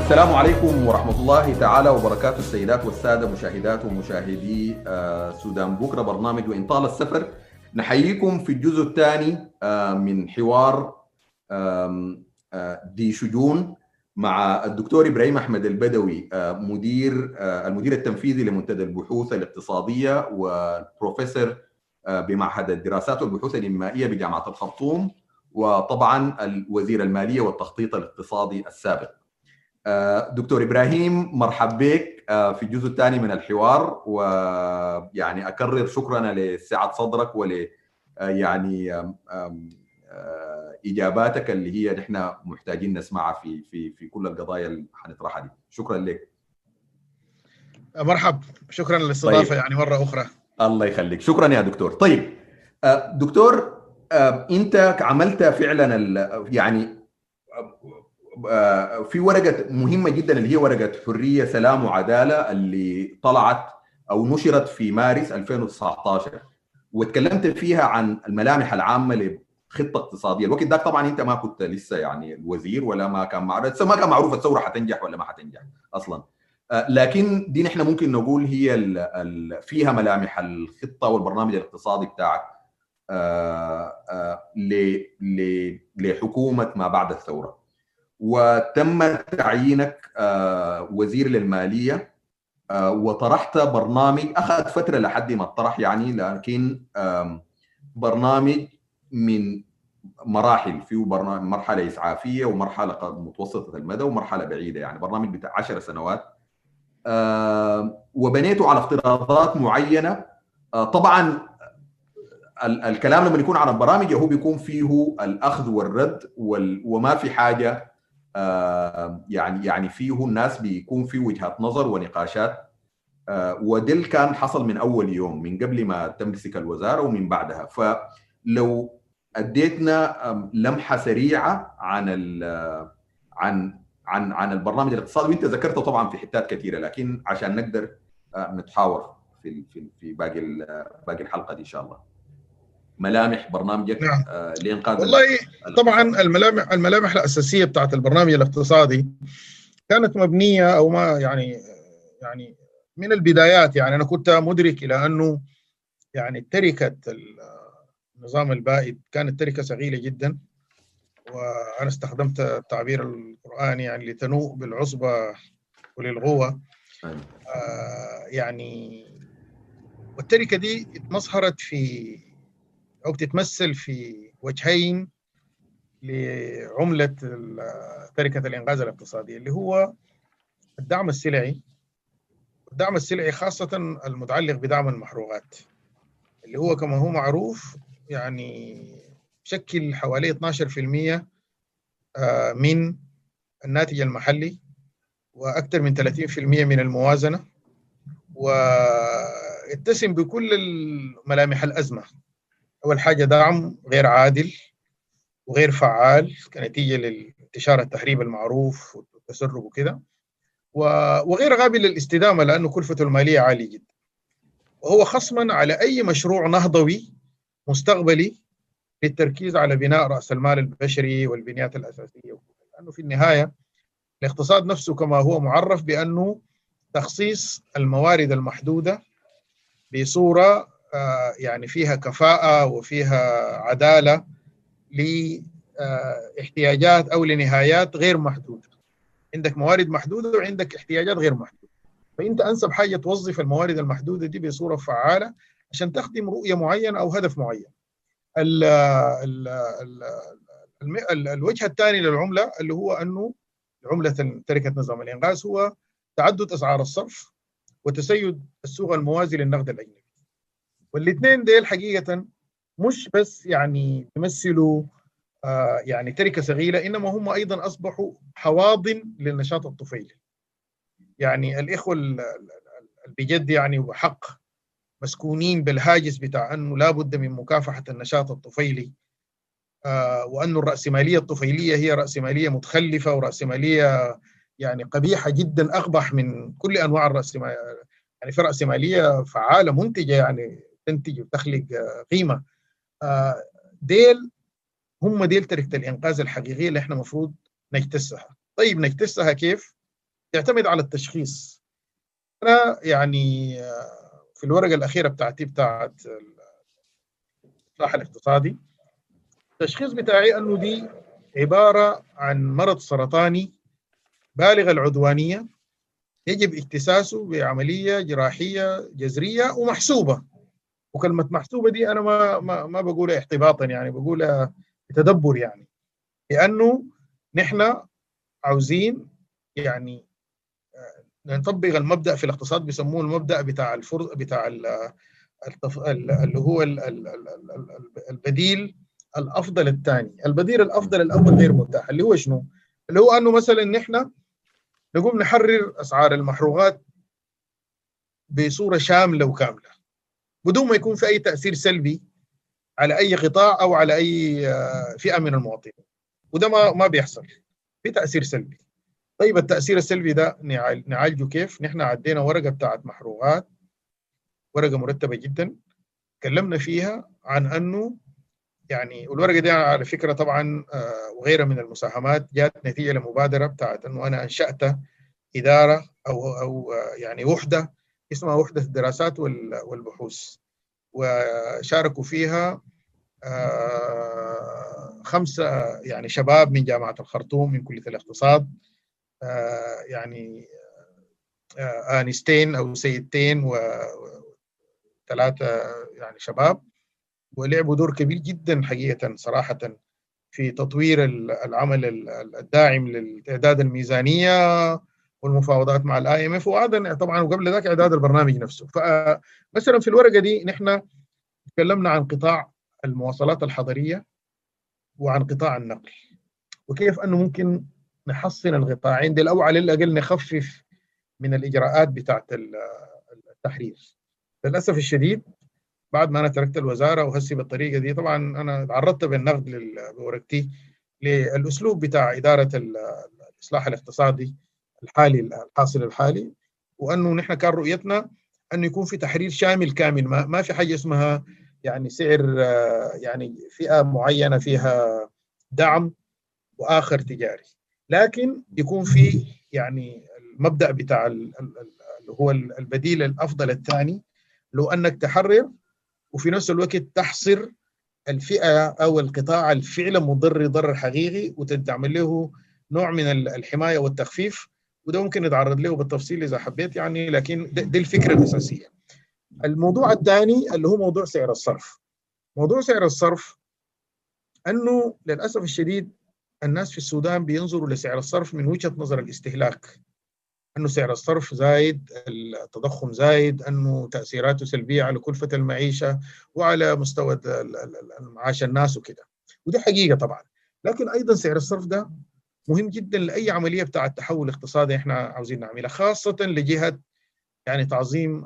السلام عليكم ورحمة الله تعالى وبركاته السيدات والسادة مشاهدات ومشاهدي آه، سودان. بكرة برنامج وإن طال السفر. نحييكم في الجزء الثاني آه، من حوار آه، دي شجون مع الدكتور إبراهيم أحمد البدوي مدير المدير التنفيذي لمنتدى البحوث الاقتصادية والبروفيسور آه، بمعهد الدراسات والبحوث الإنمائية بجامعة الخرطوم وطبعا الوزير المالية والتخطيط الاقتصادي السابق. دكتور إبراهيم مرحب بك. آه، في الجزء الثاني من الحوار ويعني أكرر شكرنا لسعة صدرك ول آه، يعني آه، إجاباتك اللي هي نحن محتاجين نسمعها في في في كل القضايا اللي حنطرحها دي. شكرا لك. مرحب شكرا للاستضافة طيب. يعني مرة أخرى. الله يخليك. شكرا يا دكتور. طيب آه، دكتور آه، أنت عملت فعلا يعني آه، في ورقة مهمة جدا اللي هي ورقة حرية سلام وعدالة اللي طلعت أو نشرت في مارس 2019 وتكلمت فيها عن الملامح العامة لخطة اقتصادية. الوقت ده طبعا أنت ما كنت لسه يعني الوزير ولا ما كان معروف ما كان معروف الثورة حتنجح ولا ما حتنجح أصلا. آه، لكن دي نحن ممكن نقول هي ال ال فيها ملامح الخطة والبرنامج الاقتصادي بتاعك آه، آه، لحكومة ما بعد الثورة. وتم تعيينك آه، وزير للمالية. آه، وطرحت برنامج. اخذ فترة لحد ما اطرح يعني لكن برنامج من مراحل. فيه برنامج مرحلة إسعافية ومرحلة متوسطة المدى ومرحلة بعيدة يعني. برنامج بتاع 10 سنوات. وبنيته على افتراضات معينة. آه، طبعا ال- الكلام لما يكون على البرامج هو بيكون فيه الأخذ والرد وال- وما في حاجة يعني يعني فيه الناس بيكون في وجهات نظر ونقاشات. اللي كان حصل من أول يوم من قبل ما تمسك الوزارة ومن بعدها. فلو أديتنا لمحة سريعة عن عن عن عن البرنامج الاقتصادي وانت ذكرته طبعا في حتات كثيرة لكن عشان نقدر نتحاور في في في باقي باقي الحلقة دي إن شاء الله. ملامح برنامجك نعم. آه، لإنقاذ والله الاقتصاد. طبعا الملامح الملامح الأساسية بتاعت البرنامج الاقتصادي كانت مبنية أو ما يعني يعني من البدايات يعني أنا كنت مدرك إلى أنه يعني تركة النظام البائد كانت تركة ثقيله جدا وأنا استخدمت التعبير القرآني يعني لتنوء بالعصبة وللغوه أيوة. آه، يعني والتركة دي اتمظهرت في أو تتمثل في وجهين لعملة ال- تركة الإنقاذ الاقتصادي اللي هو الدعم السلعي. الدعم السلعي خاصة المتعلق بدعم المحروقات اللي هو كما هو معروف يعني بشكل حوالي 12% آه، من الناتج المحلي وأكثر من 30% من الموازنة. ويتسم بكل ملامح الأزمة. أول حاجة دعم غير عادل وغير فعال كنتيجة لانتشار التهريب المعروف والتسرب وكده و- وغير قابل للاستدامة لأنه كلفته المالية عالية جدا وهو خصما على أي مشروع نهضوي مستقبلي للتركيز على بناء رأس المال البشري والبنيات الأساسية وكده. لأنه في النهاية الاقتصاد نفسه كما هو معرف بأنه تخصيص الموارد المحدودة بصورة آه، يعني فيها كفاءة وفيها عدالة لاحتياجات أو لنهايات غير محدودة. عندك موارد محدودة وعندك احتياجات غير محدودة. فأنت أنسب حاجة توظف الموارد المحدودة دي بصورة فعالة عشان تخدم رؤية معينة أو هدف معين. ال ال ال الم- ال- الوجه الثاني للعملة اللي هو أنه عملة تركه نظام الإنغاز هو تعدد أسعار الصرف وتسيد السوق الموازي للنقد الأجنبي. والاثنين ديل حقيقة مش بس يعني يمثلوا آه يعني تركة ثقيلة إنما هم أيضا أصبحوا حواضن للنشاط الطفيلي. يعني الإخوة ال- ال- ال- بجد يعني وحق مسكونين بالهاجس بتاع أنه لابد من مكافحة النشاط الطفيلي آه وأنه الرأسمالية الطفيلية هي رأسمالية متخلفة ورأسمالية يعني قبيحة جدا أقبح من كل أنواع الرأسمالية يعني في رأسمالية فعالة منتجة يعني تنتج وتخلق آه، قيمة. آه ديل هم ديل تركه الإنقاذ الحقيقية اللي إحنا المفروض نجتثها طيب نجتثها كيف؟ يعتمد على التشخيص. أنا يعني في الورقة الأخيرة بتاعتي بتاعت الإصلاح الاقتصادي التشخيص بتاعي أنه دي عبارة عن مرض سرطاني بالغ العدوانية يجب اكتساسه بعملية جراحية جذرية ومحسوبة. وكلمة محسوبة دي أنا ما ما, ما بقولها احتباطا يعني بقولها بتدبر يعني. لأنه نحن عاوزين يعني نطبق المبدأ في الاقتصاد بيسموه المبدأ بتاع الفرص بتاع اللي هو البديل الأفضل الثاني. البديل الأفضل الأول غير متاح اللي هو شنو؟ اللي هو أنه مثلا نحن نقوم نحرر أسعار المحروقات بصورة شاملة وكاملة. بدون ما يكون في أي تأثير سلبي على أي قطاع أو على أي فئة من المواطنين. وده ما ما بيحصل. في تأثير سلبي. طيب التأثير السلبي ده نعالجه كيف؟ نحن عدينا ورقة بتاعت محروقات ورقة مرتبة جدا. تكلمنا فيها عن أنه يعني والورقه دي على فكرة طبعا وغيرها من المساهمات جات نتيجة لمبادرة بتاعت أنه أنا أنشأت إدارة أو أو يعني وحدة اسمها وحدة الدراسات والبحوث. وشاركوا فيها خمسة يعني شباب من جامعة الخرطوم من كلية الاقتصاد يعني آنستين أو سيدتين وثلاثة يعني شباب. ولعبوا دور كبير جدا حقيقة صراحة في تطوير العمل الداعم للإعداد الميزانية والمفاوضات مع ال IMF وهذا طبعا وقبل ذاك إعداد البرنامج نفسه. فمثلا في الورقة دي نحن تكلمنا عن قطاع المواصلات الحضرية وعن قطاع النقل. وكيف أنه ممكن نحصن القطاعين دي أو على الاقل نخفف من الإجراءات بتاعت التحرير. للأسف الشديد بعد ما أنا تركت الوزارة وهسي بالطريقة دي طبعا أنا تعرضت بالنقد بورقتي للأسلوب بتاع إدارة الإصلاح الاقتصادي الحالي الحاصل الحالي وأنه نحن كان رؤيتنا انه يكون في تحرير شامل كامل ما, ما في حاجة اسمها يعني سعر يعني فئة معينة فيها دعم وآخر تجاري. لكن يكون في يعني المبدأ بتاع اللي هو البديل الأفضل الثاني لو أنك تحرر وفي نفس الوقت تحصر الفئة أو القطاع الفعلا مضر ضرر حقيقي وتعمل له نوع من الحماية والتخفيف وده ممكن نتعرض له بالتفصيل إذا حبيت يعني لكن دي الفكرة الأساسية. الموضوع الثاني اللي هو موضوع سعر الصرف. موضوع سعر الصرف أنه للأسف الشديد الناس في السودان بينظروا لسعر الصرف من وجهة نظر الاستهلاك. أنه سعر الصرف زايد، التضخم زايد، أنه تأثيراته سلبية على كلفة المعيشة وعلى مستوى معاش الناس وكده. ودي حقيقة طبعا. لكن أيضا سعر الصرف ده مهم جدا لأي عملية بتاع التحول الاقتصادي إحنا عاوزين نعملها خاصة لجهة يعني تعظيم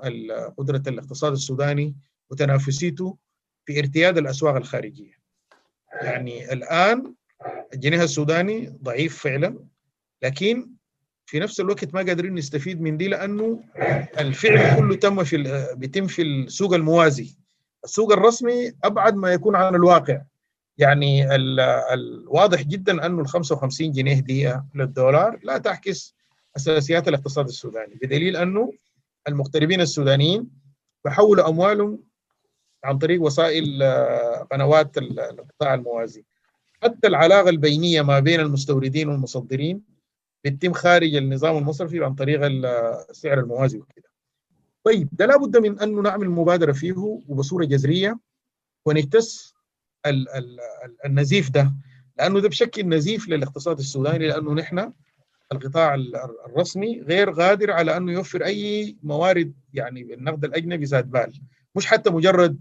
قدرة الاقتصاد السوداني وتنافسيته في ارتياد الأسواق الخارجية. يعني الآن الجنيه السوداني ضعيف فعلا لكن في نفس الوقت ما قادرين نستفيد من دي لأنه الفعل كله تم في بيتم في السوق الموازي. السوق الرسمي أبعد ما يكون عن الواقع. يعني الواضح جدا أنه ال 55 جنيه دي للدولار لا تعكس أساسيات الاقتصاد السوداني بدليل أنه المغتربين السودانيين بحولوا أموالهم عن طريق وسائل قنوات القطاع الموازي. حتى العلاقة البينية ما بين المستوردين والمصدرين بتتم خارج النظام المصرفي عن طريق السعر الموازي وكده. طيب ده لابد من أنه نعمل مبادرة فيه وبصورة جذرية ونكتس ال ال النزيف ده لأنه ده بشكل نزيف للاقتصاد السوداني لأنه نحن القطاع الرسمي غير قادر على أنه يوفر أي موارد يعني بالنقد الأجنبي ذات بال. مش حتى مجرد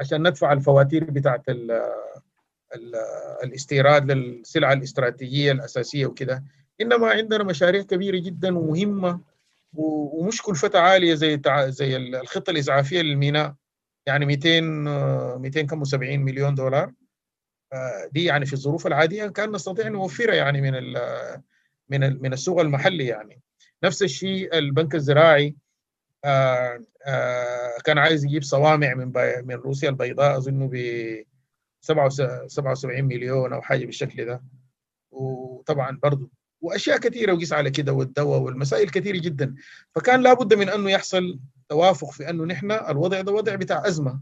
عشان ندفع الفواتير ال الاستيراد للسلع الاستراتيجية الأساسية وكده. إنما عندنا مشاريع كبيرة جدا ومهمة ومش كلفتها عالية زي زي الخطة الاسعافيه للميناء. يعني 200 275 مليون دولار. دي يعني في الظروف العادية كان نستطيع نوفرها يعني من ال من ال من السوق المحلي يعني. نفس الشيء البنك الزراعي آآ آآ كان عايز يجيب صوامع من من روسيا البيضاء أظنه ب 77 مليون أو حاجة بالشكل ده. وطبعا برضه وأشياء كثيرة وقيس على كده والدواء والمسائل كثيرة جدا. فكان لابد من أنه يحصل توافق في أنه نحن الوضع ده وضع بتاع أزمة.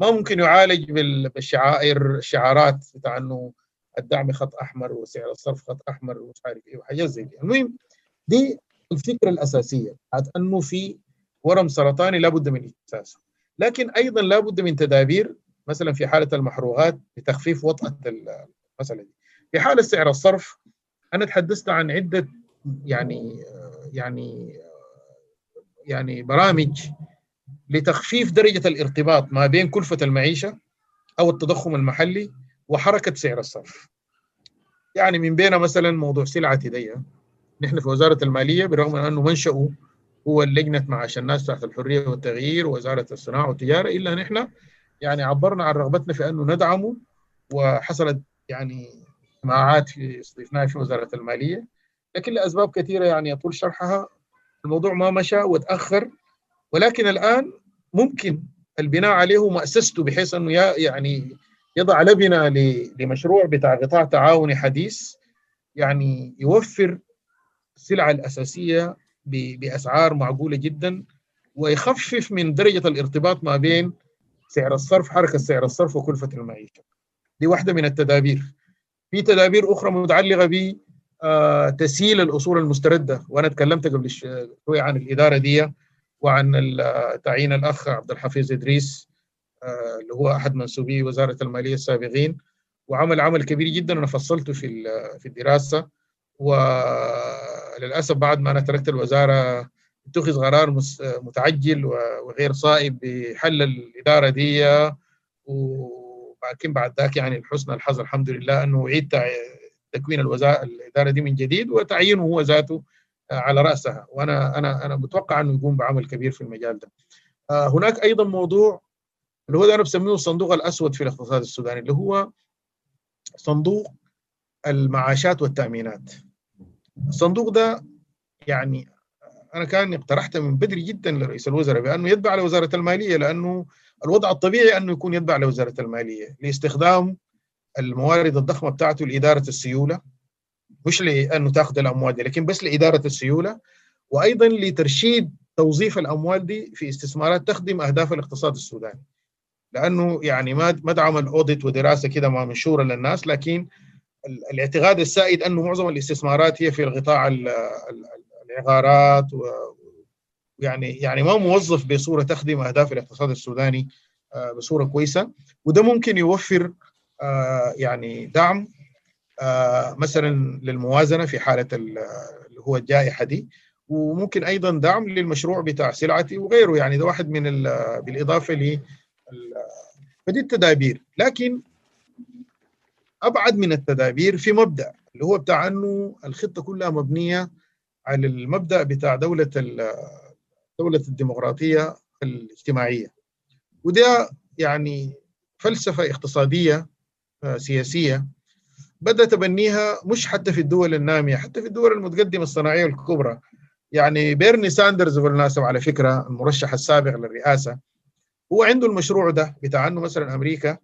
ما ممكن يعالج بالشعائر الشعارات بتاع أنه الدعم خط أحمر وسعر الصرف خط أحمر ومش عارف إيه وحاجات زي دي. المهم دي الفكرة الأساسية بتاعت أنه في ورم سرطاني لابد من اكتساسه لكن أيضا لابد من تدابير مثلا في حالة المحروقات لتخفيف وطأة المسألة دي. في حالة سعر الصرف أنا تحدثت عن عدة يعني يعني يعني برامج لتخفيف درجة الارتباط ما بين كلفة المعيشة أو التضخم المحلي وحركة سعر الصرف. يعني من بينها مثلا موضوع سلعة دي نحن في وزارة المالية بالرغم من أنه منشاه هو اللجنة معاش الناس تحت الحرية والتغيير ووزارة الصناعة والتجارة إلا نحن يعني عبرنا عن رغبتنا في أنه ندعمه وحصلت يعني اجتماعات في استضفناها في وزارة المالية لكن لأسباب كثيرة يعني يطول شرحها الموضوع ما مشى وتاخر ولكن الآن ممكن البناء عليه مؤسسته بحيث أنه يعني يضع لبنة لمشروع بتاع قطاع تعاوني حديث يعني يوفر السلع الأساسية بأسعار معقولة جدا ويخفف من درجة الارتباط ما بين سعر الصرف حركة سعر الصرف وكلفة المعيشة. دي واحدة من التدابير. في تدابير أخرى متعلقة ب تسهيل الأصول المستردة. وأنا تكلمت قبل شوية عن الإدارة دي وعن تعيين الأخ عبد الحفيظ إدريس اللي هو أحد منسوبي وزارة المالية السابقين. وعمل عمل كبير جدا أنا فصلته في في الدراسة. وللأسف بعد ما أنا تركت الوزارة اتخذ قرار متعجل وغير صائب بحل الإدارة دي. ولكن بعد ذاك يعني لحسن الحظ الحمد لله أنه اعيد تكوين الوزاره الإدارة دي من جديد وتعيينه هو ذاته على رأسها وأنا أنا أنا متوقع إنه يقوم بعمل كبير في المجال ده. هناك أيضا موضوع اللي هو ده أنا بسميه الصندوق الأسود في الاقتصاد السوداني اللي هو صندوق المعاشات والتأمينات. الصندوق ده يعني أنا كان اقترحت من بدري جدا لرئيس الوزراء بأنه يتبع لوزارة المالية لأنه الوضع الطبيعي أنه يكون يتبع لوزارة المالية لاستخدام الموارد الضخمة بتاعته لإدارة السيولة مش لأنه تاخذ الأموال دي لكن بس لإدارة السيولة وأيضا لترشيد توظيف الأموال دي في استثمارات تخدم أهداف الاقتصاد السوداني. لأنه يعني ما ما دعم الاوديت ودراسة كده ما منشوره للناس لكن الاعتقاد السائد أنه معظم الاستثمارات هي في القطاع العقارات ويعني يعني ما موظف بصورة تخدم أهداف الاقتصاد السوداني بصورة كويسة وده ممكن يوفر يعني دعم مثلا للموازنة في حالة اللي هو الجائحة دي وممكن أيضا دعم للمشروع بتاع سلعتي وغيره. يعني ده واحد من بالإضافة ل فدي التدابير. لكن أبعد من التدابير في مبدأ اللي هو بتاع إنه الخطة كلها مبنية على المبدأ بتاع دولة دولة الديمقراطية الاجتماعية. وده يعني فلسفة اقتصادية سياسية بدا تبنيها مش حتى في الدول النامية حتى في الدول المتقدمة الصناعية الكبرى يعني بيرني ساندرز بالمناسبه على فكرة المرشح السابق للرئاسة هو عنده المشروع ده بتاع إنه مثلا أمريكا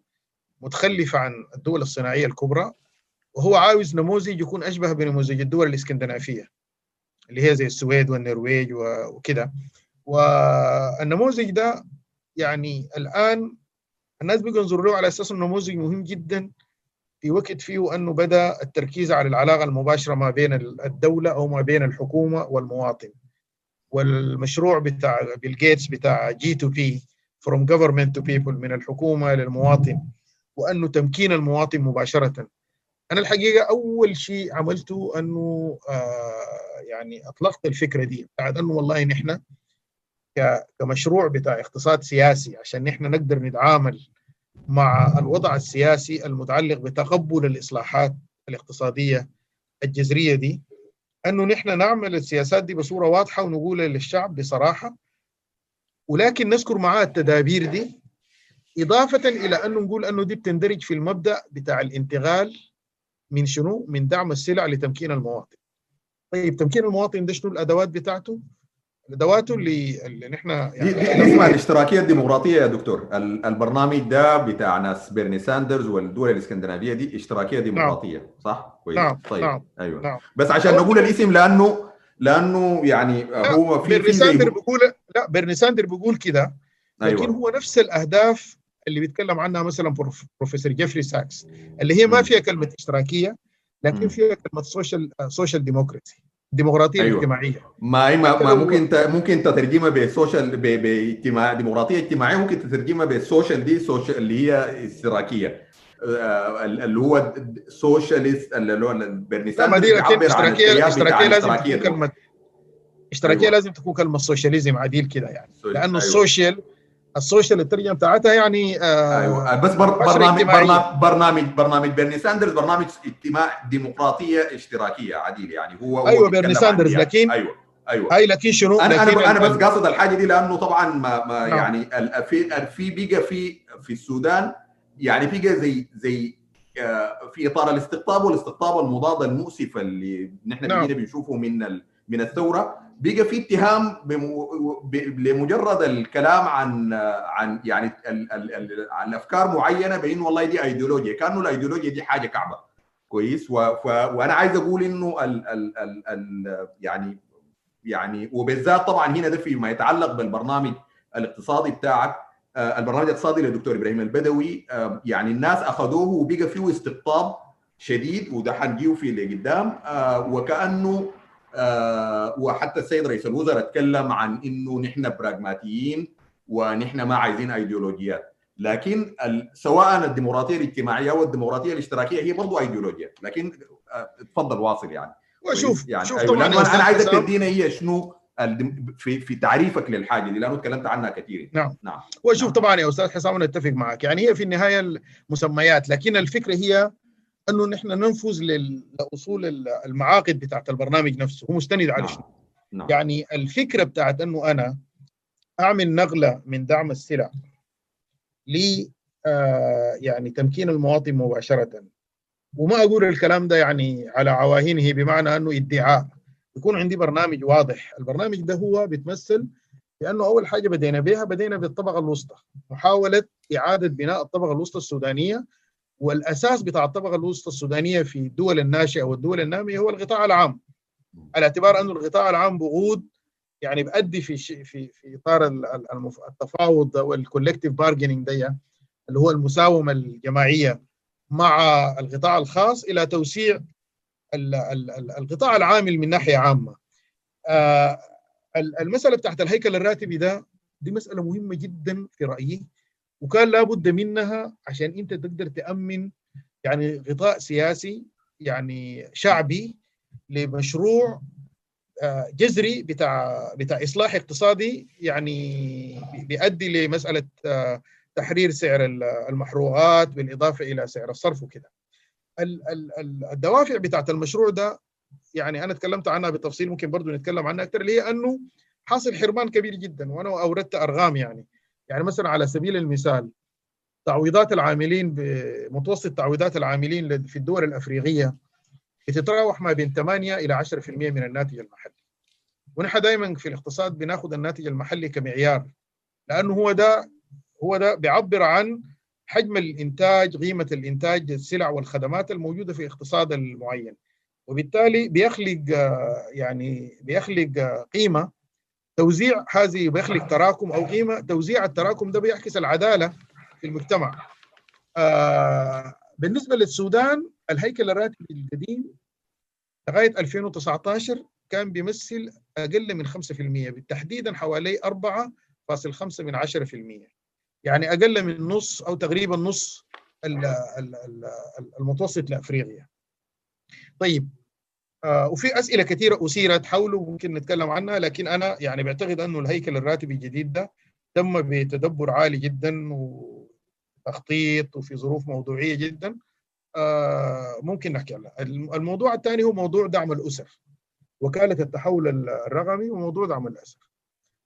متخلفة عن الدول الصناعية الكبرى وهو عاوز نموذج يكون أشبه بنموذج الدول الإسكندنافية اللي هي زي السويد والنرويج وكده. والنموذج ده يعني الآن الناس بيجوا ينظروا له على أساس إنه نموذج مهم جدا في وقت فيه أنه بدأ التركيز على العلاقة المباشرة ما بين الدولة أو ما بين الحكومة والمواطن. والمشروع بتاع بيل جيتس بتاع G to P from government to people من الحكومة للمواطن وأنه تمكين المواطن مباشرة. أنا الحقيقة أول شيء عملته أنه آه يعني أطلقت الفكرة دي. بعد أنه والله نحن كمشروع بتاع اقتصاد سياسي عشان نحن نقدر نتعامل مع الوضع السياسي المتعلق بتقبل الإصلاحات الاقتصادية الجذرية دي أنه نحن نعمل السياسات دي بصورة واضحة ونقولها للشعب بصراحة ولكن نذكر معاه التدابير دي إضافة إلى انه نقول أنه دي بتندرج في المبدأ بتاع الانتقال من شنو؟ من دعم السلع لتمكين المواطن. طيب تمكين المواطن ده شنو الأدوات بتاعته؟ ادواته اللي اللي نحن يعني دي, دي اسمها الاشتراكية الديمقراطية يا دكتور البرنامج ده بتاع ناس بيرني ساندرز والدول الاسكندنافية دي اشتراكية ديمقراطية نعم. صح؟ كويس نعم. طيب نعم. أيوه نعم. بس عشان نقول الاسم لأنه لأنه يعني هو في بيرني ساندرز بيقول لا بيرني ساندرز بيقول كده لكن أيوة. هو نفس الأهداف اللي بيتكلم عنها مثلا بروفيسور جيفري ساكس اللي هي ما فيها كلمة اشتراكية لكن فيها كلمة social social democracy الديمقراطيه أيوة. الاجتماعيه ما ما, ما ممكن ت... ممكن تترجمها بال social. باجتماع ديمقراطية اجتماعية ممكن تترجمها بال social دي social اللي هي اشتراكيه اللي هو socialist اللي هو بيرني ساندرز اشتراكيه اشتراكيه لازم تكون كلمه اشتراكيه أيوة. لازم تكون كلمة socialism عديل كده يعني لأنه أيوة. ال social ال social الترجمة بتاعتها يعني آه أيوه. بس بر برنامج برنامج برنامج برنامج بيرني ساندرز برنامج اجتماع ديمقراطية اشتراكية عديل يعني. هو أيوه بيرني ساندرز. لكن أيوه. أيوه. هاي لكن شنو؟ أنا لكن أنا, أنا بس قاصد الحاجة دي لأنه طبعا ما, ما نعم. يعني في في بيجا في في السودان يعني بيجا زي زي في إطار الاستقطاب والاستقطاب المضاد المؤسفه اللي نحن نعم. بنشوفه من من الثورة. بقى في اتهام. لمجرد الكلام عن عن يعني ال... ال... ال... عن أفكار معينة بان والله دي ايديولوجيا كأنه الايديولوجيا دي حاجة كعبة كويس و... ف... وأنا عايز أقول إنه ال... ال... ال... ال... يعني يعني وبالذات طبعا هنا ده فيما يتعلق بالبرنامج الاقتصادي بتاعك البرنامج الاقتصادي للدكتور إبراهيم البدوي يعني الناس أخذوه وبقى فيه استقطاب شديد وده حنجيه فيه لقدام وكأنه آه وحتى السيد رئيس الوزراء اتكلم عن إنه نحن براغماتيين ونحن ما عايزين أيديولوجيات. لكن سواء الديمقراطية الاجتماعية أو الديمقراطية الاشتراكية هي برضه ايديولوجيا لكن آه تفضل واصل يعني. وشوف يعني شوف أيوة طبعا أنا عايزك تدينا هي شنو في في تعريفك للحاجة دي لأنه تكلمت عنها كثير نعم. نعم. وشوف نعم. طبعا يا أستاذ حسام أنا أتفق معك. يعني هي في النهاية المسميات لكن الفكرة هي انه نحن ننفذ لأصول المعاقد بتاعت البرنامج نفسه هو مستند على نعم. شنو نعم. يعني الفكرة بتاعت أنه أنا أعمل نقلة من دعم السلع ل آه يعني تمكين المواطن مباشرة وما أقول الكلام ده يعني على عواهنه بمعنى أنه ادعاء يكون عندي برنامج واضح البرنامج ده هو بيتمثل لأنه أول حاجة بدينا بها بدينا بالطبقة الوسطى محاولة إعادة بناء الطبقة الوسطى السودانية والأساس بتاع الطبقة الوسطى السودانية في الدول الناشئة والدول النامية هو القطاع العام على اعتبار انه القطاع العام بقود يعني بأدي في في في إطار التفاوض وال collective bargaining دي اللي هو المساومة الجماعية مع القطاع الخاص إلى توسيع القطاع العام من ناحية عامة. المسألة بتاعت الهيكل الراتبي ده دي مسألة مهمة جدا في رأيي وكان لابد منها عشان انت تقدر تأمن يعني غطاء سياسي يعني شعبي لمشروع جذري بتاع بتاع إصلاح اقتصادي يعني بيؤدي لمسألة تحرير سعر المحروقات بالإضافة إلى سعر الصرف وكده. الدوافع بتاعت المشروع ده يعني أنا تكلمت عنها بالتفصيل ممكن برضه نتكلم عنها أكثر اللي هي أنه حاصل حرمان كبير جدا وأنا أوردت أرقام يعني يعني مثلا على سبيل المثال تعويضات العاملين بمتوسط تعويضات العاملين في الدول الأفريقية بتتراوح ما بين 8 إلى 10% من الناتج المحلي. ونحن دائما في الاقتصاد بناخذ الناتج المحلي كمعيار لأنه هو ده هو ده بيعبر عن حجم الإنتاج قيمة الإنتاج السلع والخدمات الموجودة في الاقتصاد المعين. وبالتالي بيخلق يعني بيخلق قيمة توزيع هذه بيخلق تراكم أو قيمة توزيع التراكم ده بيعكس العدالة في المجتمع. آه بالنسبة للسودان الهيكل الراتبي القديم لغاية 2019 كان بيمثل أقل من 5% بالتحديدا حوالي 4.5 من 10% يعني أقل من نص أو تقريبا نص المتوسط لأفريقيا. طيب وفي أسئلة كثيرة أثيرت حوله ممكن نتكلم عنها لكن أنا يعني بعتقد أنه الهيكل الراتبي الجديد ده تم بتدبر عالي جدا وتخطيط وفي ظروف موضوعية جدا. آه ممكن نحكي عنها. الموضوع الثاني هو موضوع دعم الأسر وكالة التحول الرقمي وموضوع دعم الأسر.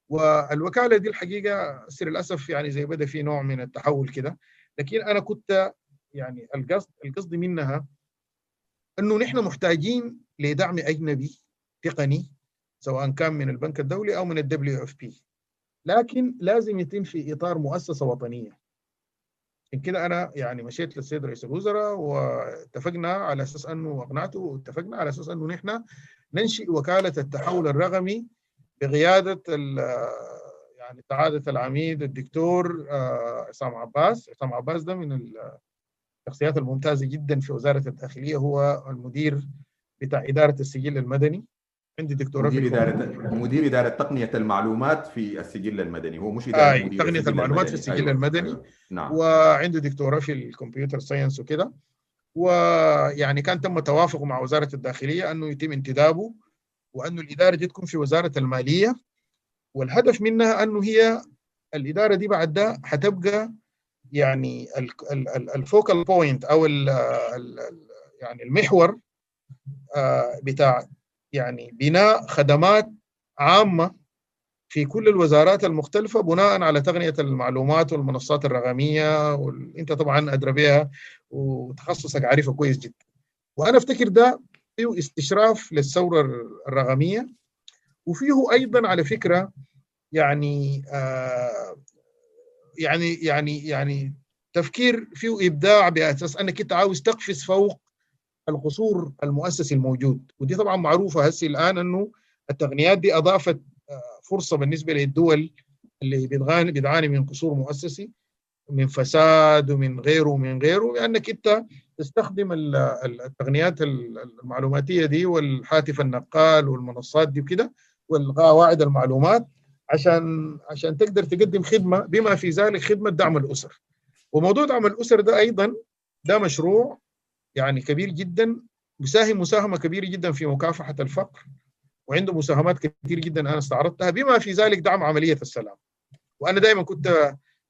والوكالة دي الحقيقة سر الاسف يعني زي بدأ في نوع من التحول كده لكن أنا كنت يعني القصد القصد منها إنه نحن محتاجين لدعم أجنبي تقني سواء كان من البنك الدولي أو من ال WFP لكن لازم يتم في إطار مؤسسة وطنية. عشان كده أنا يعني مشيت للسيد رئيس الوزراء واتفقنا على أساس أنه أقنعته واتفقنا على أساس أنه نحن ننشئ وكالة التحول الرقمي بقيادة يعني سعاده العميد الدكتور عصام عباس، عصام عباس ده من الشخصيات الممتازة جدا في وزارة الداخلية هو المدير بتاع إدارة السجل المدني. عندي دكتوراه مدير إدارة مدير إدارة تقنية المعلومات في السجل المدني. هو مش إدارة آه تقنية المعلومات في السجل أيوة. المدني. أيوة. نعم. وعنده دكتوراه في الكمبيوتر ساينس وكده. ويعني كان تم توافقه مع وزارة الداخلية أنه يتم انتدابه وأنه الإدارة دي تكون في وزارة المالية. والهدف منها أنه هي الإدارة دي بعد ده حتبقى يعني الفوكال بوينت أو ال ال يعني المحور بتاع يعني بناء خدمات عامة في كل الوزارات المختلفة بناء على تقنيه المعلومات والمنصات الرقمية وانت طبعا أدرى بها وتخصصك عارفه كويس جدا. وأنا أفتكر ده فيه استشراف للثورة الرقمية وفيه أيضا على فكرة يعني آه يعني يعني يعني تفكير فيه إبداع بأساس أنك أنت عاوز تقفز فوق القصور المؤسسي الموجود. ودي طبعا معروفة هسه الآن أنه التقنيات دي أضافت فرصة بالنسبة للدول اللي بتعاني بتعاني من قصور مؤسسي من فساد ومن غيره ومن غيره لانك أنت تستخدم التقنيات المعلوماتية دي والهاتف النقال والمنصات دي وكده والقواعد المعلومات عشان عشان تقدر تقدم خدمة بما في ذلك خدمة دعم الأسر. وموضوع دعم الأسر ده أيضا ده مشروع يعني كبير جدا بيساهم مساهمة كبيرة جدا في مكافحة الفقر وعنده مساهمات كثير جدا أنا استعرضتها بما في ذلك دعم عملية السلام. وأنا دائما كنت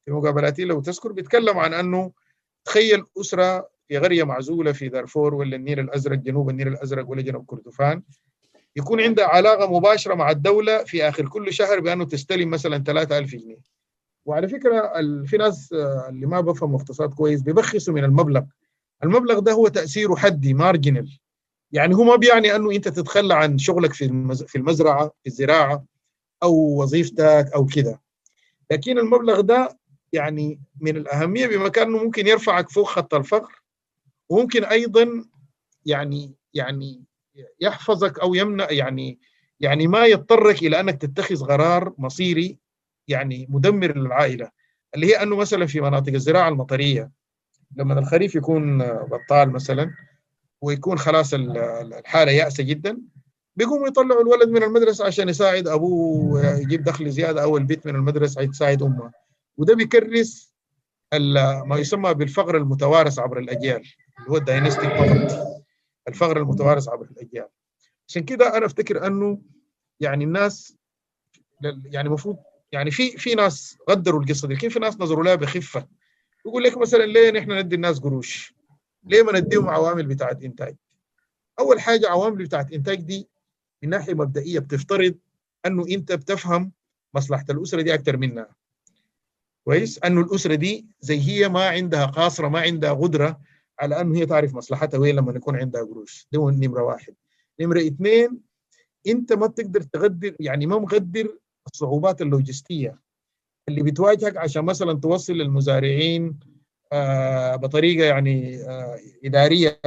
في مقابلاتي لو تذكر بيتكلم عن أنه تخيل أسرة في قريه معزولة في دارفور ولا النيل الأزرق جنوب النيل الأزرق ولا جنوب كردفان يكون عندها علاقة مباشرة مع الدولة في آخر كل شهر بأنه تستلم مثلا 3000 جنيه. وعلى فكرة في ناس اللي ما بفهم اقتصاد كويس بيبخسوا من المبلغ. المبلغ ده هو تأثيره حدي مارجنال يعني هو ما بيعني أنه أنت تتخلى عن شغلك في في المزرعة في الزراعة أو وظيفتك أو كده. لكن المبلغ ده يعني من الأهمية بمكان إنه ممكن يرفعك فوق خط الفقر. وممكن أيضا يعني يعني يحفظك أو يمنع يعني يعني ما يضطرك إلى أنك تتخذ قرار مصيري يعني مدمر للعائلة. اللي هي أنه مثلا في مناطق الزراعة المطرية لما الخريف يكون بطال مثلا ويكون خلاص الحالة يأسة جدا بيقوموا يطلعوا الولد من المدرسة عشان يساعد أبوه يجيب دخل زيادة أو البيت من المدرسة يساعد أمه. وده بيكرس ما يسمى بالفقر المتوارث عبر الأجيال اللي هو الداينستيك الفقر المتوارث عبر الأجيال عشان كده أنا أفتكر أنه يعني الناس يعني المفروض يعني في في ناس قدروا القصة دي. لكن في ناس نظروا لها بخفة؟ يقول لك مثلا ليه نحن ندي الناس قروش؟ ليه ما نديهم عوامل بتاعت إنتاج؟ أول حاجة عوامل بتاعت إنتاج دي من ناحية مبدئية بتفترض أنه أنت بتفهم مصلحة الأسرة دي أكثر منها. كويس؟ أنه الأسرة دي زي هي ما عندها قاصرة ما عندها قدرة على انه هي تعرف مصلحتها وين لما يكون عندها قروش. ده نمرة واحد. نمرة اثنين انت ما بتقدر تقدر يعني ما مقدر الصعوبات اللوجستية اللي بتواجهك عشان مثلا توصل للمزارعين آه بطريقة يعني آه إدارية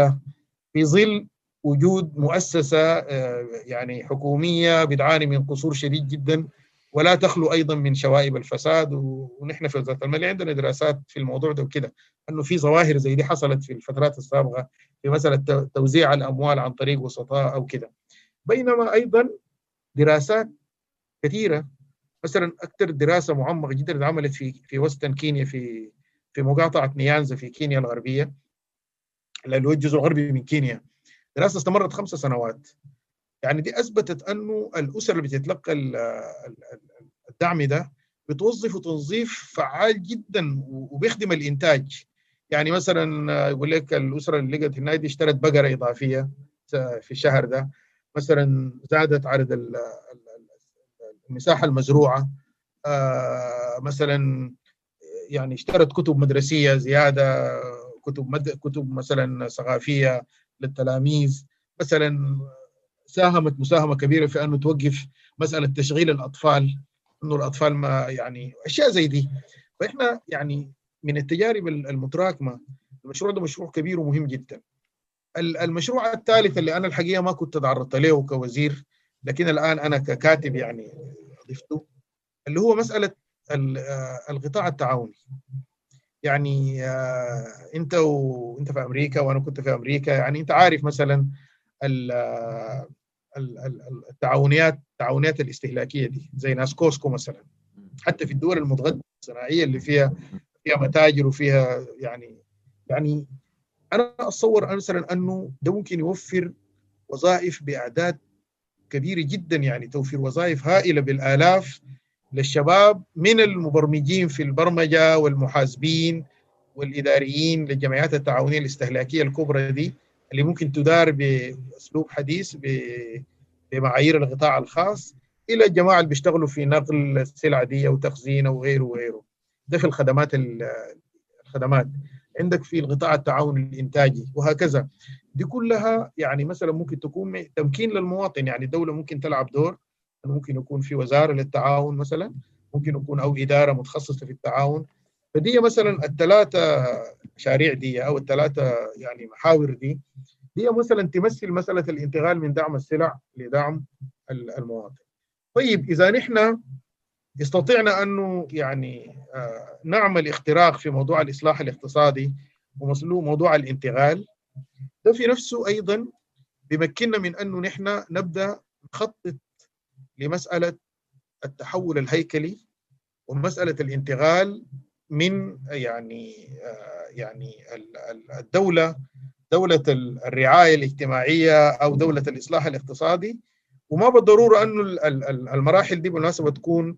في ظل وجود مؤسسة آه يعني حكومية بتعاني من قصور شديد جدا. ولا تخلو أيضا من شوائب الفساد ونحن في وزارة الماليه عندنا دراسات في الموضوع ده وكده إنه في ظواهر زي دي حصلت في الفترات السابقة في مسألة توزيع الأموال عن طريق وسطاء أو كده. بينما أيضا دراسات كثيرة مثلا أكثر دراسة معمقة جدا اتعملت في في وستن كينيا في في مقاطعة نيانزا في كينيا الغربية اللي هو الجزء الغربي من كينيا. دراسة استمرت خمس سنوات. يعني دي أثبتت أنه الأسر اللي بتتلقى الدعم ده بتوظف توظيف فعال جدا وبيخدم الإنتاج. يعني مثلا يقول لك الأسرة اللي لقت هناك دي اشترت بقرة إضافية في الشهر ده مثلا زادت عدد المساحة المزروعة مثلا يعني اشترت كتب مدرسية زيادة كتب مد... كتب مثلا ثقافيه للتلاميذ مثلا ساهمت مساهمة كبيرة في انه توقف مسألة تشغيل الأطفال إنه الأطفال ما يعني أشياء زي دي. فإحنا يعني من التجارب المتراكمة المشروع ده مشروع كبير ومهم جدا. المشروع الثالث اللي أنا الحقيقة ما كنت تعرضت له كوزير لكن الآن أنا ككاتب يعني ضفته اللي هو مسألة القطاع التعاوني. يعني أنت وانت في أمريكا وأنا كنت في أمريكا يعني أنت عارف مثلا التعاونيات التعاونيات الاستهلاكية دي زي ناس Costco مثلا. حتى في الدول المتقدمه الصناعية اللي فيها فيها متاجر وفيها يعني يعني أنا أتصور مثلا أنه ده ممكن يوفر وظائف بأعداد كبيرة جدا يعني توفير وظائف هائلة بالآلاف للشباب من المبرمجين في البرمجة والمحاسبين والإداريين للجمعيات التعاونية الاستهلاكية الكبرى دي. اللي ممكن تدار بأسلوب حديث بمعايير القطاع الخاص إلى الجماعه اللي بيشتغلوا في نقل السلع دي وتخزينه وغيره وغيره. ده في الخدمات الخدمات. عندك في القطاع التعاون الإنتاجي وهكذا. دي كلها يعني مثلا ممكن تكون تمكين للمواطن. يعني الدولة ممكن تلعب دور. ممكن يكون في وزارة للتعاون مثلا. ممكن يكون أو إدارة متخصصة في التعاون. فدي مثلا الثلاثة مشاريع دي أو الثلاثه يعني محاور دي هي مثلا تمثل مسألة الانتقال من دعم السلع لدعم المواطن. طيب إذا نحن استطعنا أنه يعني نعمل اختراق في موضوع الإصلاح الاقتصادي وموضوع الانتقال ده في نفسه أيضا بيمكننا من أنه نحن نبدأ نخطط لمسألة التحول الهيكلي ومسألة الانتقال من يعني يعني الدولة دولة الرعاية الاجتماعية أو دولة الإصلاح الاقتصادي. وما بالضرورة انه المراحل دي بالمناسبة تكون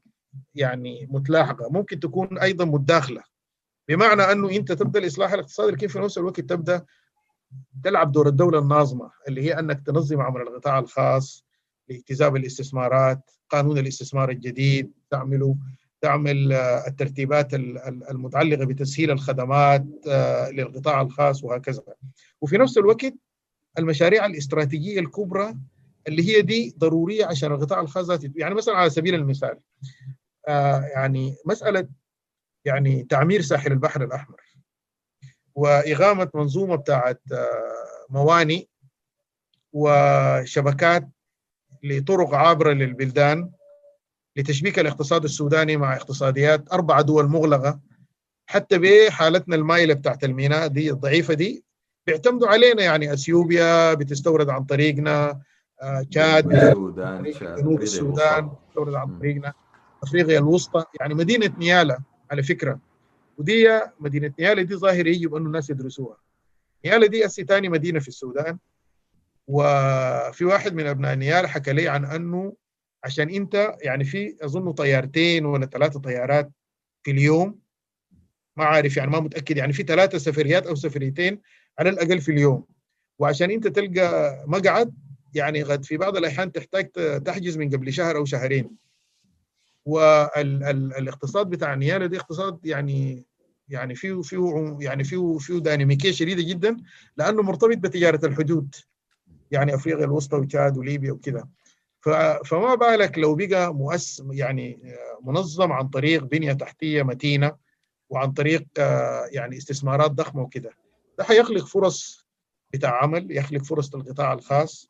يعني متلاحقة ممكن تكون أيضا متداخلة. بمعنى أنه أنت تبدأ الإصلاح الاقتصادي لكن في نفس الوقت تبدأ تلعب دور الدولة الناظمة اللي هي أنك تنظم عمل القطاع الخاص لاجتذاب الاستثمارات قانون الاستثمار الجديد تعمله. تعمل الترتيبات المتعلقة بتسهيل الخدمات للقطاع الخاص وهكذا. وفي نفس الوقت المشاريع الاستراتيجية الكبرى اللي هي دي ضرورية عشان القطاع الخاص يعني مثلا على سبيل المثال يعني مسألة يعني تعمير ساحل البحر الأحمر وإقامة منظومة بتاعت مواني وشبكات لطرق عابرة للبلدان لتشبيك الاقتصاد السوداني مع اقتصاديات أربع دول مغلقة. حتى بحالتنا المايلة بتاعت الميناء دي الضعيفة دي بيعتمدوا علينا يعني. أثيوبيا بتستورد عن طريقنا تشاد السودان جنوب السودان بتستورد عن طريقنا. أفريقيا الوسطى يعني مدينة نيالا على فكرة. ودي مدينة نيالا دي ظاهر يجب أنه الناس يدرسوها. نيالا دي أسي ثاني مدينة في السودان. وفي واحد من أبناء نيالا حكى لي عن أنه عشان انت يعني في اظن طيارتين ولا ثلاثة طيارات في اليوم. ما عارف يعني ما متأكد يعني في ثلاثة سفريات أو سفريتين على الأقل في اليوم. وعشان انت تلقى مقعد يعني قد في بعض الأحيان تحتاج تحجز من قبل شهر أو شهرين. والاقتصاد بتاع نيالا دي اقتصاد يعني يعني فيه فيه يعني فيه فيه ديناميكيه شديدة جدا لأنه مرتبط بتجارة الحدود. يعني أفريقيا الوسطى وتشاد وليبيا وكذا فما بالك لو بقى مؤس يعني منظم عن طريق بنية تحتية متينة وعن طريق يعني استثمارات ضخمة وكده ده حيخلق فرص بتاع عمل يخلق فرص للقطاع الخاص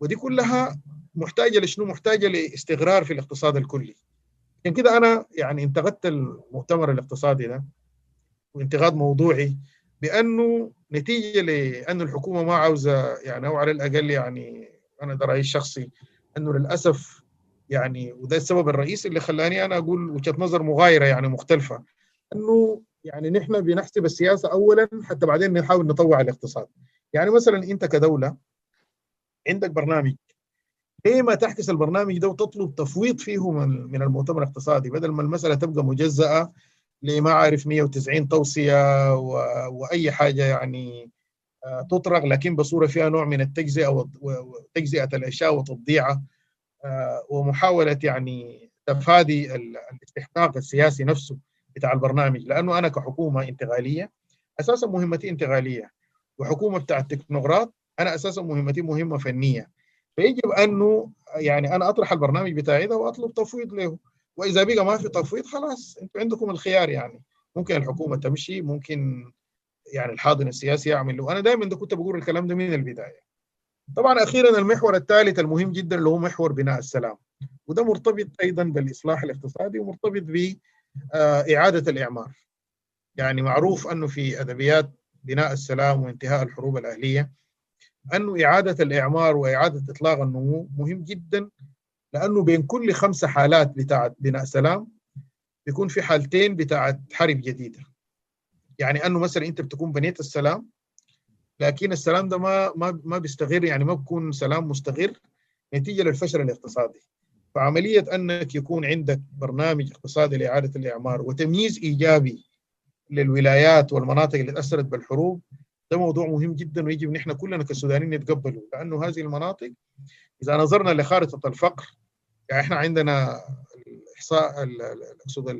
ودي كلها محتاجة لشنو؟ محتاجة لاستقرار في الاقتصاد الكلي. عشان كده أنا يعني انتقدت المؤتمر الاقتصادي ده وانتقاد موضوعي بأنه نتيجة لأنه الحكومة ما عاوزة يعني أو على الأقل يعني أنا ده رأيي الشخصي إنه للأسف يعني وده السبب الرئيسي اللي خلاني أنا أقول وجهة نظر مغايرة يعني مختلفة إنه يعني نحن بنحسب السياسة اولا حتى بعدين نحاول نطوع الاقتصاد. يعني مثلا أنت كدولة عندك برنامج ليه ما تعكس البرنامج ده وتطلب تفويض فيه من من المؤتمر الاقتصادي بدل ما المسألة تبقى مجزأة لما أعرف 190 توصية و... وأي حاجة يعني تطرق لكن بصورة فيها نوع من التجزئة وتجزئه الأشياء وتضييعها. ومحاولة يعني تفادي الاستحقاق السياسي نفسه بتاع البرنامج لأنه أنا كحكومة انتقالية أساسا مهمتي انتقالية وحكومة بتاع التكنوقراط أنا أساسا مهمتي مهمة فنية. فيجب أنه يعني أنا أطرح البرنامج بتاعي ده وأطلب تفويض له وإذا بقى ما في تفويض خلاص أنتم عندكم الخيار يعني. ممكن الحكومة تمشي ممكن يعني الحاضن السياسي يعمل له. أنا دائما كنت بقول الكلام ده من البداية. طبعا أخيرا المحور الثالث المهم جدا اللي هو محور بناء السلام. وده مرتبط أيضا بالإصلاح الاقتصادي ومرتبط بإعادة الإعمار. يعني معروف أنه في أدبيات بناء السلام وانتهاء الحروب الأهلية انه إعادة الإعمار وإعادة إطلاق النمو مهم جدا لأنه بين كل خمسه حالات بتاعت بناء سلام بيكون في حالتين بتاعت حرب جديدة. يعني انه مثلا انت بتكون بنيت السلام لكن السلام ده ما ما ما بيستغر يعني ما بيكون سلام مستغر نتيجة للفشل الاقتصادي. فعملية أنك يكون عندك برنامج اقتصادي لإعادة الإعمار وتمييز إيجابي للولايات والمناطق اللي تأثرت بالحروب ده موضوع مهم جدا ويجب إن إحنا كلنا كسودانيين نتقبله لأنه هذه المناطق إذا نظرنا لخارطة الفقر يعني إحنا عندنا الإحصاء أقصد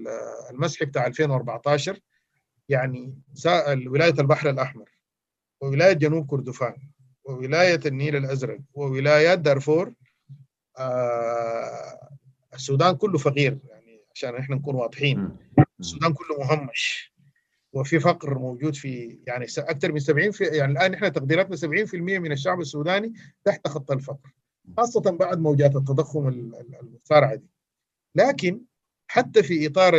المسح بتاع 2014 يعني ولاية البحر الأحمر وولاية جنوب كردفان وولاية النيل الأزرق وولايات دارفور آه السودان كله فقير يعني عشان إحنا نكون واضحين. السودان كله مهمش وفي فقر موجود في يعني أكثر من 70 في يعني الآن إحنا تقديراتنا 70% من الشعب السوداني تحت خط الفقر خاصة بعد موجات التضخم المسارعه دي. لكن حتى في إطار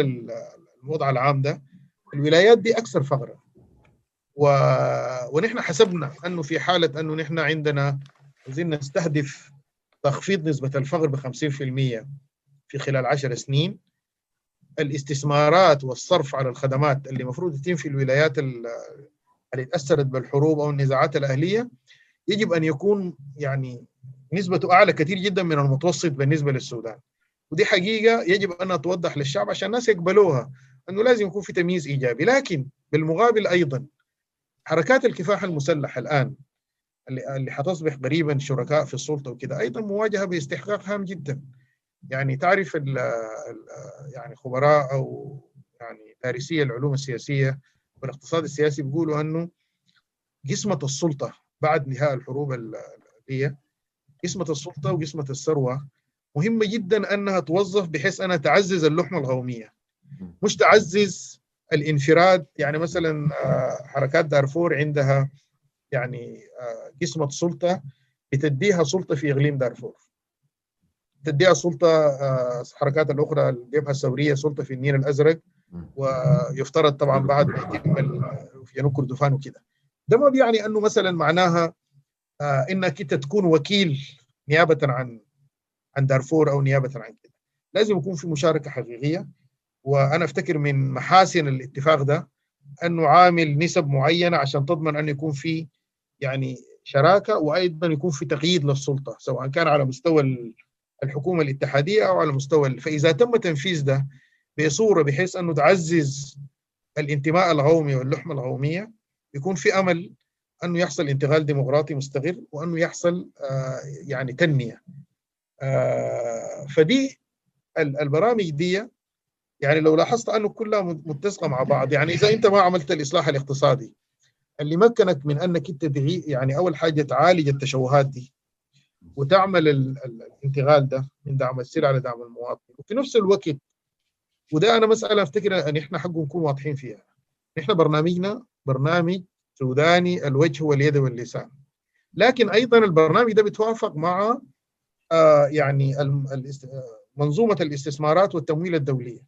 الوضع العام ده الولايات دي أكثر فقرا و... ونحن حسبنا أنه في حالة أنه نحن عندنا عايزين نستهدف تخفيض نسبة الفقر ب 50% في خلال 10 سنين. الاستثمارات والصرف على الخدمات اللي المفروض يتم في الولايات اللي تأثرت بالحروب أو النزاعات الأهلية يجب أن يكون يعني نسبته أعلى كثير جدا من المتوسط بالنسبة للسودان. ودي حقيقة يجب أن توضح للشعب عشان الناس يقبلوها. أنه لازم يكون في تمييز إيجابي. لكن بالمقابل أيضا حركات الكفاح المسلح الآن اللي حتصبح قريبا شركاء في السلطة وكذا أيضا مواجهة باستحقاق هام جدا. يعني تعرف ال ال يعني خبراء أو يعني دارسي العلوم السياسية والاقتصاد السياسي بيقولوا أنه قسمة السلطة بعد نهايه الحروب الاهليه قسمة السلطة وقسمة الثروة مهمة جدا أنها توظف بحيث انها تعزز اللحمة القومية. مش تعزز الانفراد. يعني مثلا حركات دارفور عندها يعني قسمة سلطة بتديها سلطة في إقليم دارفور. تديها سلطة حركات الأخرى الجبهه الثورية سلطة في النيل الأزرق. ويفترض طبعا بعد ما يتم في جنوب كردفان وكده. ده ما بيعني أنه مثلا معناها إنك أنت تكون وكيل نيابة عن عن دارفور أو نيابة عن كده. لازم يكون في مشاركة حقيقية. وأنا أفتكر من محاسن الاتفاق ده أنه عامل نسب معينة عشان تضمن أن يكون في يعني شراكة وأيضا يكون في تقييد للسلطة سواء كان على مستوى الحكومة الاتحادية أو على مستوى فإذا تم تنفيذ ده بصورة بحيث أنه تعزز الانتماء القومي واللحمة القومية يكون في أمل أنه يحصل انتقال ديمقراطي مستقر وأنه يحصل آه يعني تنمية. آه فدي البرامج دي يعني لو لاحظت أنه كلها متسقة مع بعض يعني إذا أنت ما عملت الإصلاح الاقتصادي اللي مكنك من أنك أنت يعني أول حاجة تعالج التشوهات دي وتعمل الانتقال ده من دعم السلع لدعم المواطن. وفي نفس الوقت وده أنا مساله أفتكر إن إحنا حقه نكون واضحين فيها. إحنا برنامجنا برنامج سوداني الوجه واليد واللسان. لكن أيضا البرنامج ده بيتوافق مع آه يعني منظومة الاستثمارات والتمويل الدولية.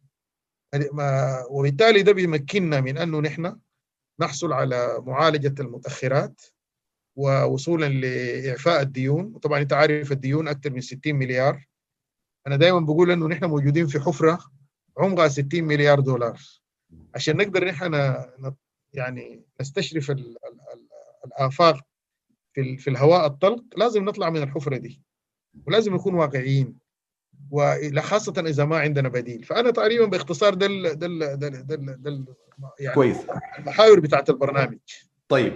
وبالتالي ده بيمكننا من أنه نحن نحصل على معالجة المتأخرات ووصولا لإعفاء الديون. وطبعا أنت عارف الديون أكثر من 60 مليار. أنا دائما بقول أنه نحن موجودين في حفرة عمقها 60 مليار دولار. عشان نقدر نحن يعني نستشرف ال ال ال الآفاق في في الهواء الطلق لازم نطلع من الحفرة دي. ولازم نكون واقعيين. وخاصة إذا ما عندنا بديل. فأنا تقريبا باختصار دل دل دل دل, دل يعني كويس. المحاور بتاعت البرنامج. طيب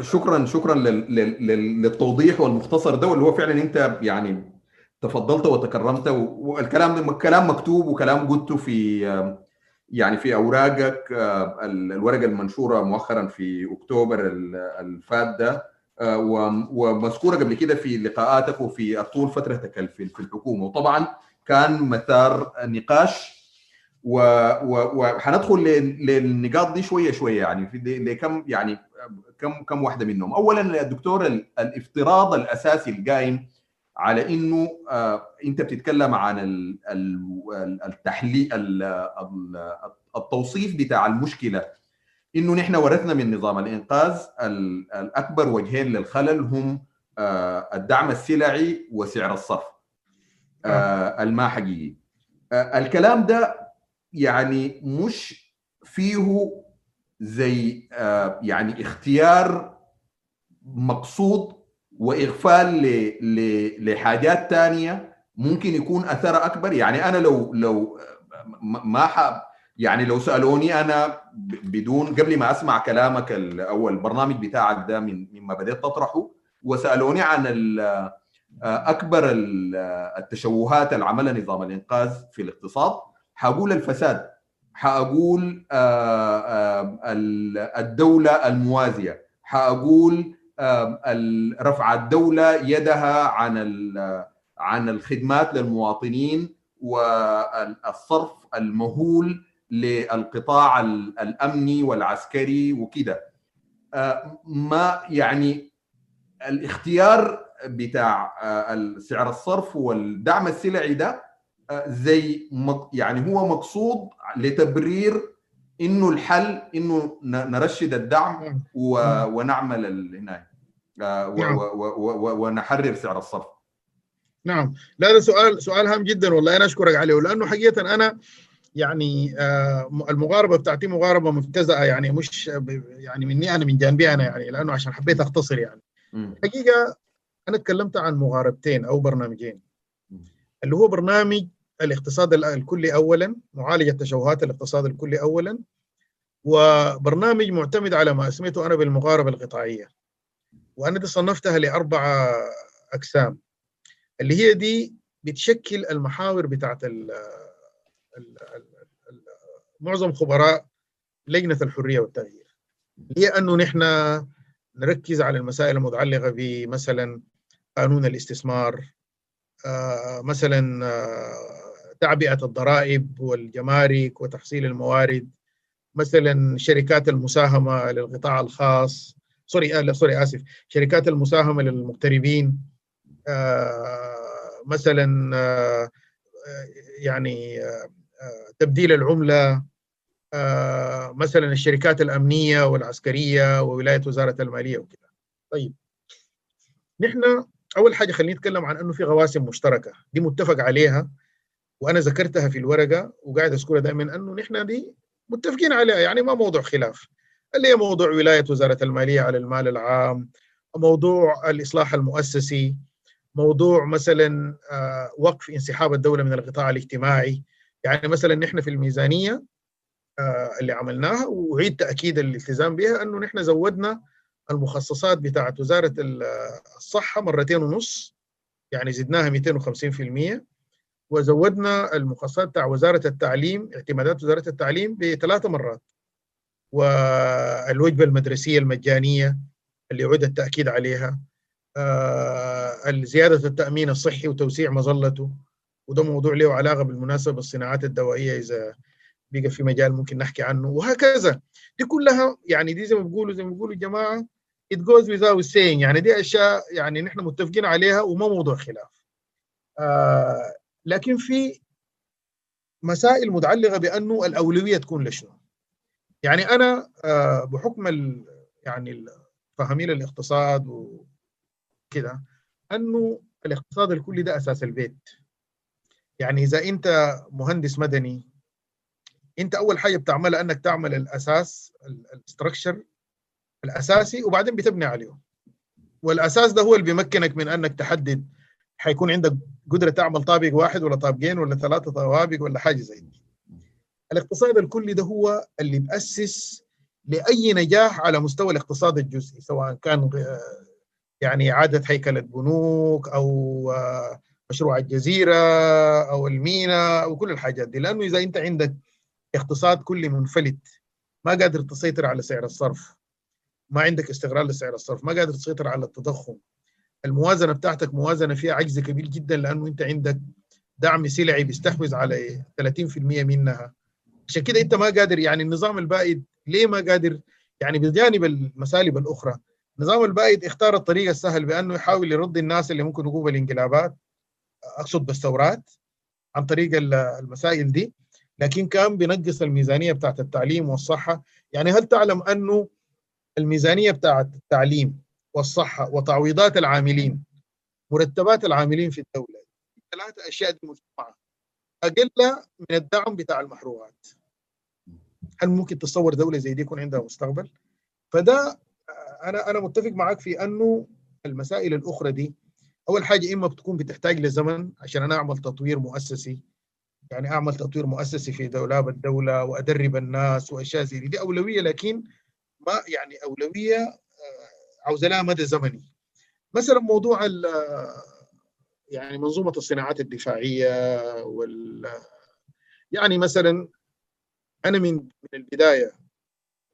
شكرا شكرا للتوضيح والمختصر ده واللي هو فعلا أنت يعني تفضلت وتكرمت والكلام كلام مكتوب وكلام قلته في يعني في أوراقك. الورقة المنشورة مؤخرا في أكتوبر الفات ده. ومذكورة قبل كده في لقاءاتك وفي طول فترتك في الحكومة. وطبعا كان مثار نقاش وحندخل للنقاط دي شوية شوية يعني في لكم يعني كم كم واحدة منهم. اولا الدكتور الافتراض الأساسي القايم على إنه أنت بتتكلم عن التحليل التوصيف بتاع المشكلة. إنه نحن ورثنا من نظام الإنقاذ الأكبر وجهين للخلل هم الدعم السلعي وسعر الصرف. الما حقيقي الكلام ده يعني مش فيه زي يعني اختيار مقصود وإغفال لحاجات ثانية ممكن يكون اثرها أكبر. يعني أنا لو لو ما حاب يعني لو سألوني أنا بدون قبل ما أسمع كلامك أو البرنامج بتاعك ده من مما بديت تطرحه وسألوني عن أكبر التشوهات اللي عملها نظام الإنقاذ في الاقتصاد. حقول الفساد حقول الدولة الموازية حقول رفع الدولة يدها عن عن الخدمات للمواطنين والصرف المهول للقطاع الأمني والعسكري وكده. ما يعني الاختيار بتاع سعر الصرف والدعم السلعي ده زي يعني هو مقصود لتبرير إنه الحل إنه نرشد الدعم ونعمل هناك ونحرر سعر الصرف. نعم. لا ده سؤال سؤال هام جدا والله أنا أشكرك عليه. لأنه حقيقه أنا يعني المغاربة بتاعتي مغاربة مبتزأه يعني مش يعني مني أنا من جانبي أنا يعني لأنه عشان حبيت أختصر يعني. حقيقة أنا تكلمت عن مغاربتين أو برنامجين. اللي هو برنامج الاقتصاد الكلي اولا معالجة تشوهات الاقتصاد الكلي اولا وبرنامج معتمد على ما اسميته أنا بالمغاربة القطاعية. وأنا دي صنفتها لأربع أقسام. اللي هي دي بتشكل المحاور بتاعت ال ال ال معظم خبراء لجنة الحرية والتغيير. هي أنه نحن نركز على المسائل المتعلقة بمثلا قانون الاستثمار آه مثلا آه تعبئة الضرائب والجمارك وتحصيل الموارد مثلا شركات المساهمة للقطاع الخاص sorry آه sorry آسف شركات المساهمة للمغتربين مثلا يعني تبديل العملة آه مثلا الشركات الأمنية والعسكرية وولاية وزارة المالية وكذا. طيب نحن أول حاجة خلينا نتكلم عن إنه في غواسم مشتركة. دي متفق عليها وأنا ذكرتها في الورقة وقاعد أذكرها دائما إنه نحن دي متفقين عليها يعني ما موضوع خلاف. اللي هي موضوع ولاية وزارة المالية على المال العام موضوع الإصلاح المؤسسي موضوع مثلا وقف انسحاب الدولة من القطاع الاجتماعي. يعني مثلا نحن في الميزانية اللي عملناها وعيد تأكيد الالتزام بها إنه نحن زودنا المخصصات بتاعت وزارة الصحة مرتين ونص يعني زدناها 250% وزودنا المخصصات بتاع وزارة التعليم اعتمادات وزارة التعليم بثلاث مرات. والوجبة المدرسية المجانية اللي عود التأكيد عليها زيادة التأمين الصحي وتوسيع مظلته. وده موضوع له علاقة بالمناسبة بالصناعات الدوائية إذا بقى في مجال ممكن نحكي عنه. وهكذا. دي كلها يعني دي زي ما بيقولوا زي ما بيقولوا الجماعه it goes without saying يعني دي أشياء يعني نحن متفقين عليها وما موضوع خلاف. آه لكن في مسائل متعلقة بأنه الأولوية تكون لشنو؟ يعني أنا آه بحكم ال يعني فهمي للاقتصاد وكده أنه الاقتصاد الكلي ده أساس البيت. يعني إذا أنت مهندس مدني أنت أول حاجة بتعملها أنك تعمل الأساس الاستراكشر الأساسي وبعدين بتبني عليه. والأساس ده هو اللي بيمكنك من أنك تحدد حيكون عندك قدرة تعمل طابق واحد ولا طابقين ولا ثلاثة طوابق ولا حاجة زي دي. الاقتصاد الكلي ده هو اللي بأسس لأي نجاح على مستوى الاقتصاد الجزئي سواء كان يعني إعادة هيكلة بنوك أو مشروع الجزيرة أو المينا أو كل الحاجات دي. لأنه إذا أنت عندك اقتصاد كلي منفلت ما قادر تسيطر على سعر الصرف. ما عندك استقرار لسعر الصرف ما قادر تسيطر على التضخم. الموازنة بتاعتك موازنة فيها عجز كبير جدا لأنه أنت عندك دعم سلعي بيستحوذ على 30% منها. عشان كده أنت ما قادر يعني النظام البائد ليه ما قادر؟ يعني بجانب المسالب الأخرى النظام البائد اختار الطريق السهل بأنه يحاول يرد الناس اللي ممكن يقوموا بالانقلابات. أقصد بالثورات عن طريق المسائل دي. لكن كان بينقص الميزانية بتاعت التعليم والصحة. يعني هل تعلم أنه الميزانية بتاعت التعليم والصحة وتعويضات العاملين مرتبات العاملين في الدولة ثلاثة أشياء دي مجمعه أقل من الدعم بتاع المحروقات هل ممكن تصور دولة زي دي يكون عندها مستقبل؟ فده أنا أنا متفق معك في أنه المسائل الأخرى دي أول حاجة إما بتكون بتحتاج لزمن عشان أنا أعمل تطوير مؤسسي يعني أعمل تطوير مؤسسي في دولاب الدولة وأدرب الناس وأشياء زي دي, دي أولوية لكن ما يعني أولوية عاوزه لها مدى زمني. مثلا موضوع يعني منظومة الصناعات الدفاعية وال يعني مثلا أنا من من البداية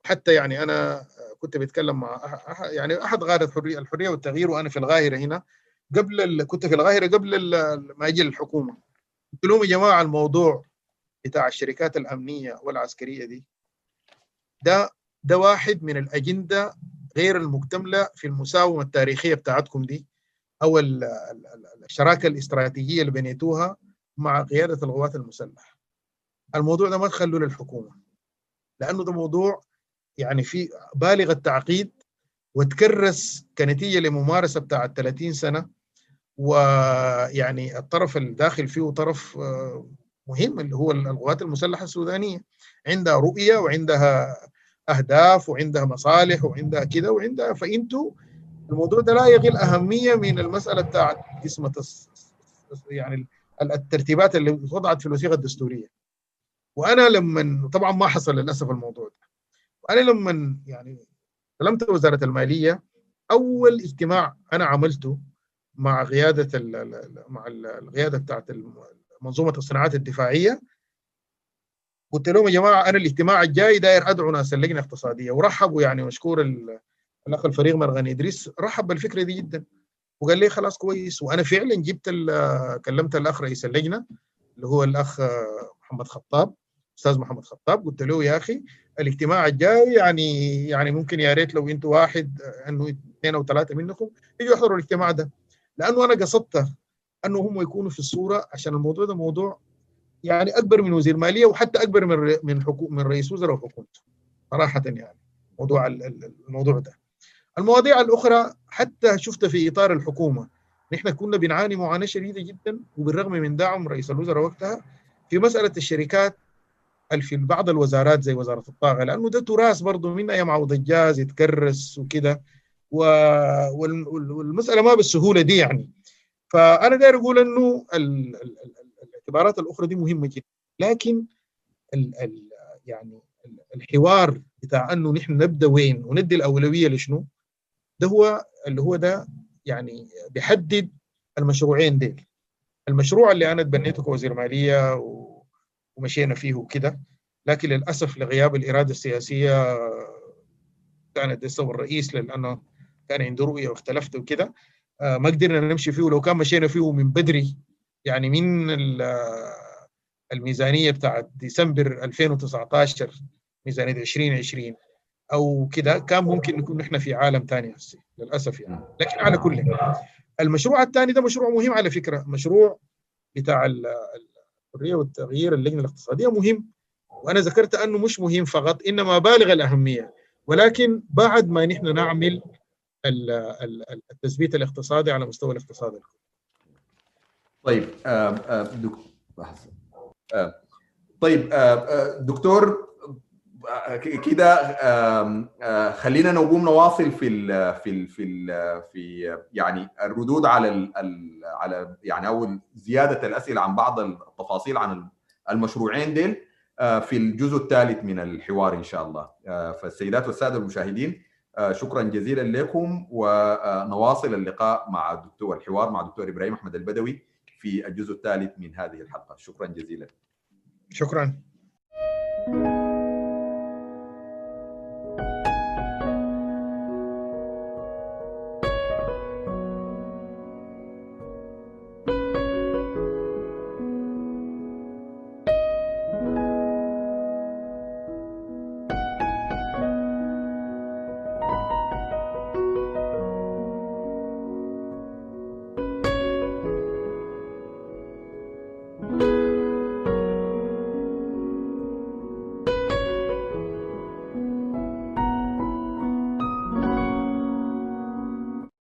حتى يعني أنا كنت بتكلم مع يعني أحد غادة الحرية الحرية والتغيير وأنا في القاهره هنا. قبل ال... كنت في القاهره قبل ما أجي للحكومة. قلت لهم يا جماعة الموضوع بتاع الشركات الأمنية والعسكرية دي ده ده واحد من الأجندة غير المكتملة في المساومة التاريخية بتاعتكم دي. أو الشراكة الاستراتيجية اللي بنيتوها مع قيادة القوات المسلحة. الموضوع ده ما تخلوا للحكومة. لأنه ده موضوع يعني في بالغ التعقيد وتكرس كنتيجة لممارسة بتاعت 30 سنة. ويعني الطرف الداخل فيه طرف مهم اللي هو القوات المسلحة السودانية. عندها رؤية وعندها أهداف وعندها مصالح وعندها كده وعندها فانتوا الموضوع ده لا يقل أهمية من المسألة بتاعت قسمة يعني الترتيبات اللي وضعت في الوثيقة الدستورية. وأنا لما طبعا ما حصل للأسف الموضوع ده. وأنا لما يعني كلمت وزارة المالية أول اجتماع أنا عملته مع قيادة مع القيادة بتاعت منظومة الصناعات الدفاعية قلت لهم يا جماعة أنا الاجتماع الجاي داير أدعو ناس اللجنة الاقتصادية ورحبوا يعني مشكور الأخ الفريق مرغني إدريس رحب بالفكرة دي جدا. وقال لي خلاص كويس. وأنا فعلا جبت كلمت الأخ رئيس اللجنة اللي هو الأخ محمد خطاب أستاذ محمد خطاب. قلت له يا أخي الاجتماع الجاي يعني يعني ممكن يا ريت لو أنتوا واحد أنه اثنين أو ثلاثة منكم يجوا يحضروا الاجتماع ده. لأنه أنا قصدت أنه هم يكونوا في الصورة عشان الموضوع ده موضوع يعني أكبر من وزير مالية وحتى أكبر من من حكو من رئيس وزراء وحكومته. صراحة يعني موضوع الموضوع ده. المواضيع الأخرى حتى شفت في إطار الحكومة نحن كنا بنعاني معاناة شديدة جدا وبالرغم من دعم رئيس الوزراء وقتها في مسألة الشركات في بعض الوزارات زي وزارة الطاقة لأنه ده تراث برضه من أيام عوض الجاز يتكرس وكده والمسألة ما بالسهولة دي يعني. فأنا داير أقول إنه الاعتبارات الأخرى دي مهمة جدا. لكن ال ال يعني الحوار بتاع أنه نحن نبدأ وين وندي الأولوية لشنو ده هو اللي هو ده يعني بيحدد المشروعين ديل. المشروع اللي أنا تبنيته كوزير مالية ومشينا فيه وكده لكن للأسف لغياب الإرادة السياسية كانت سبب الرئيس لأنه كان عنده رؤية واختلفت وكده ما قدرنا نمشي فيه. ولو كان مشينا فيه من بدري يعني من الميزانية بتاعت ديسمبر 2019 ميزانية 2020 أو كده كان ممكن نكون نحن في عالم ثاني هسه للأسف يعني. لكن على كل المشروع الثاني ده مشروع مهم على فكرة مشروع بتاع الحرية والتغيير اللجنة الاقتصادية مهم وأنا ذكرت أنه مش مهم فقط إنما بالغ الأهمية. ولكن بعد ما نحن نعمل التثبيت الاقتصادي على مستوى الاقتصاد طيب دكتور طيب دكتور كده خلينا نقوم نواصل في ال في ال في ال في يعني الردود على ال على يعني أو زيادة الأسئلة عن بعض التفاصيل عن المشروعين ديل في الجزء الثالث من الحوار إن شاء الله. فالسيدات والسادة المشاهدين شكرا جزيلا لكم ونواصل اللقاء مع الدكتور الحوار مع الدكتور إبراهيم أحمد البدوي. في الجزء الثالث من هذه الحلقة. شكرا جزيلا. شكرا.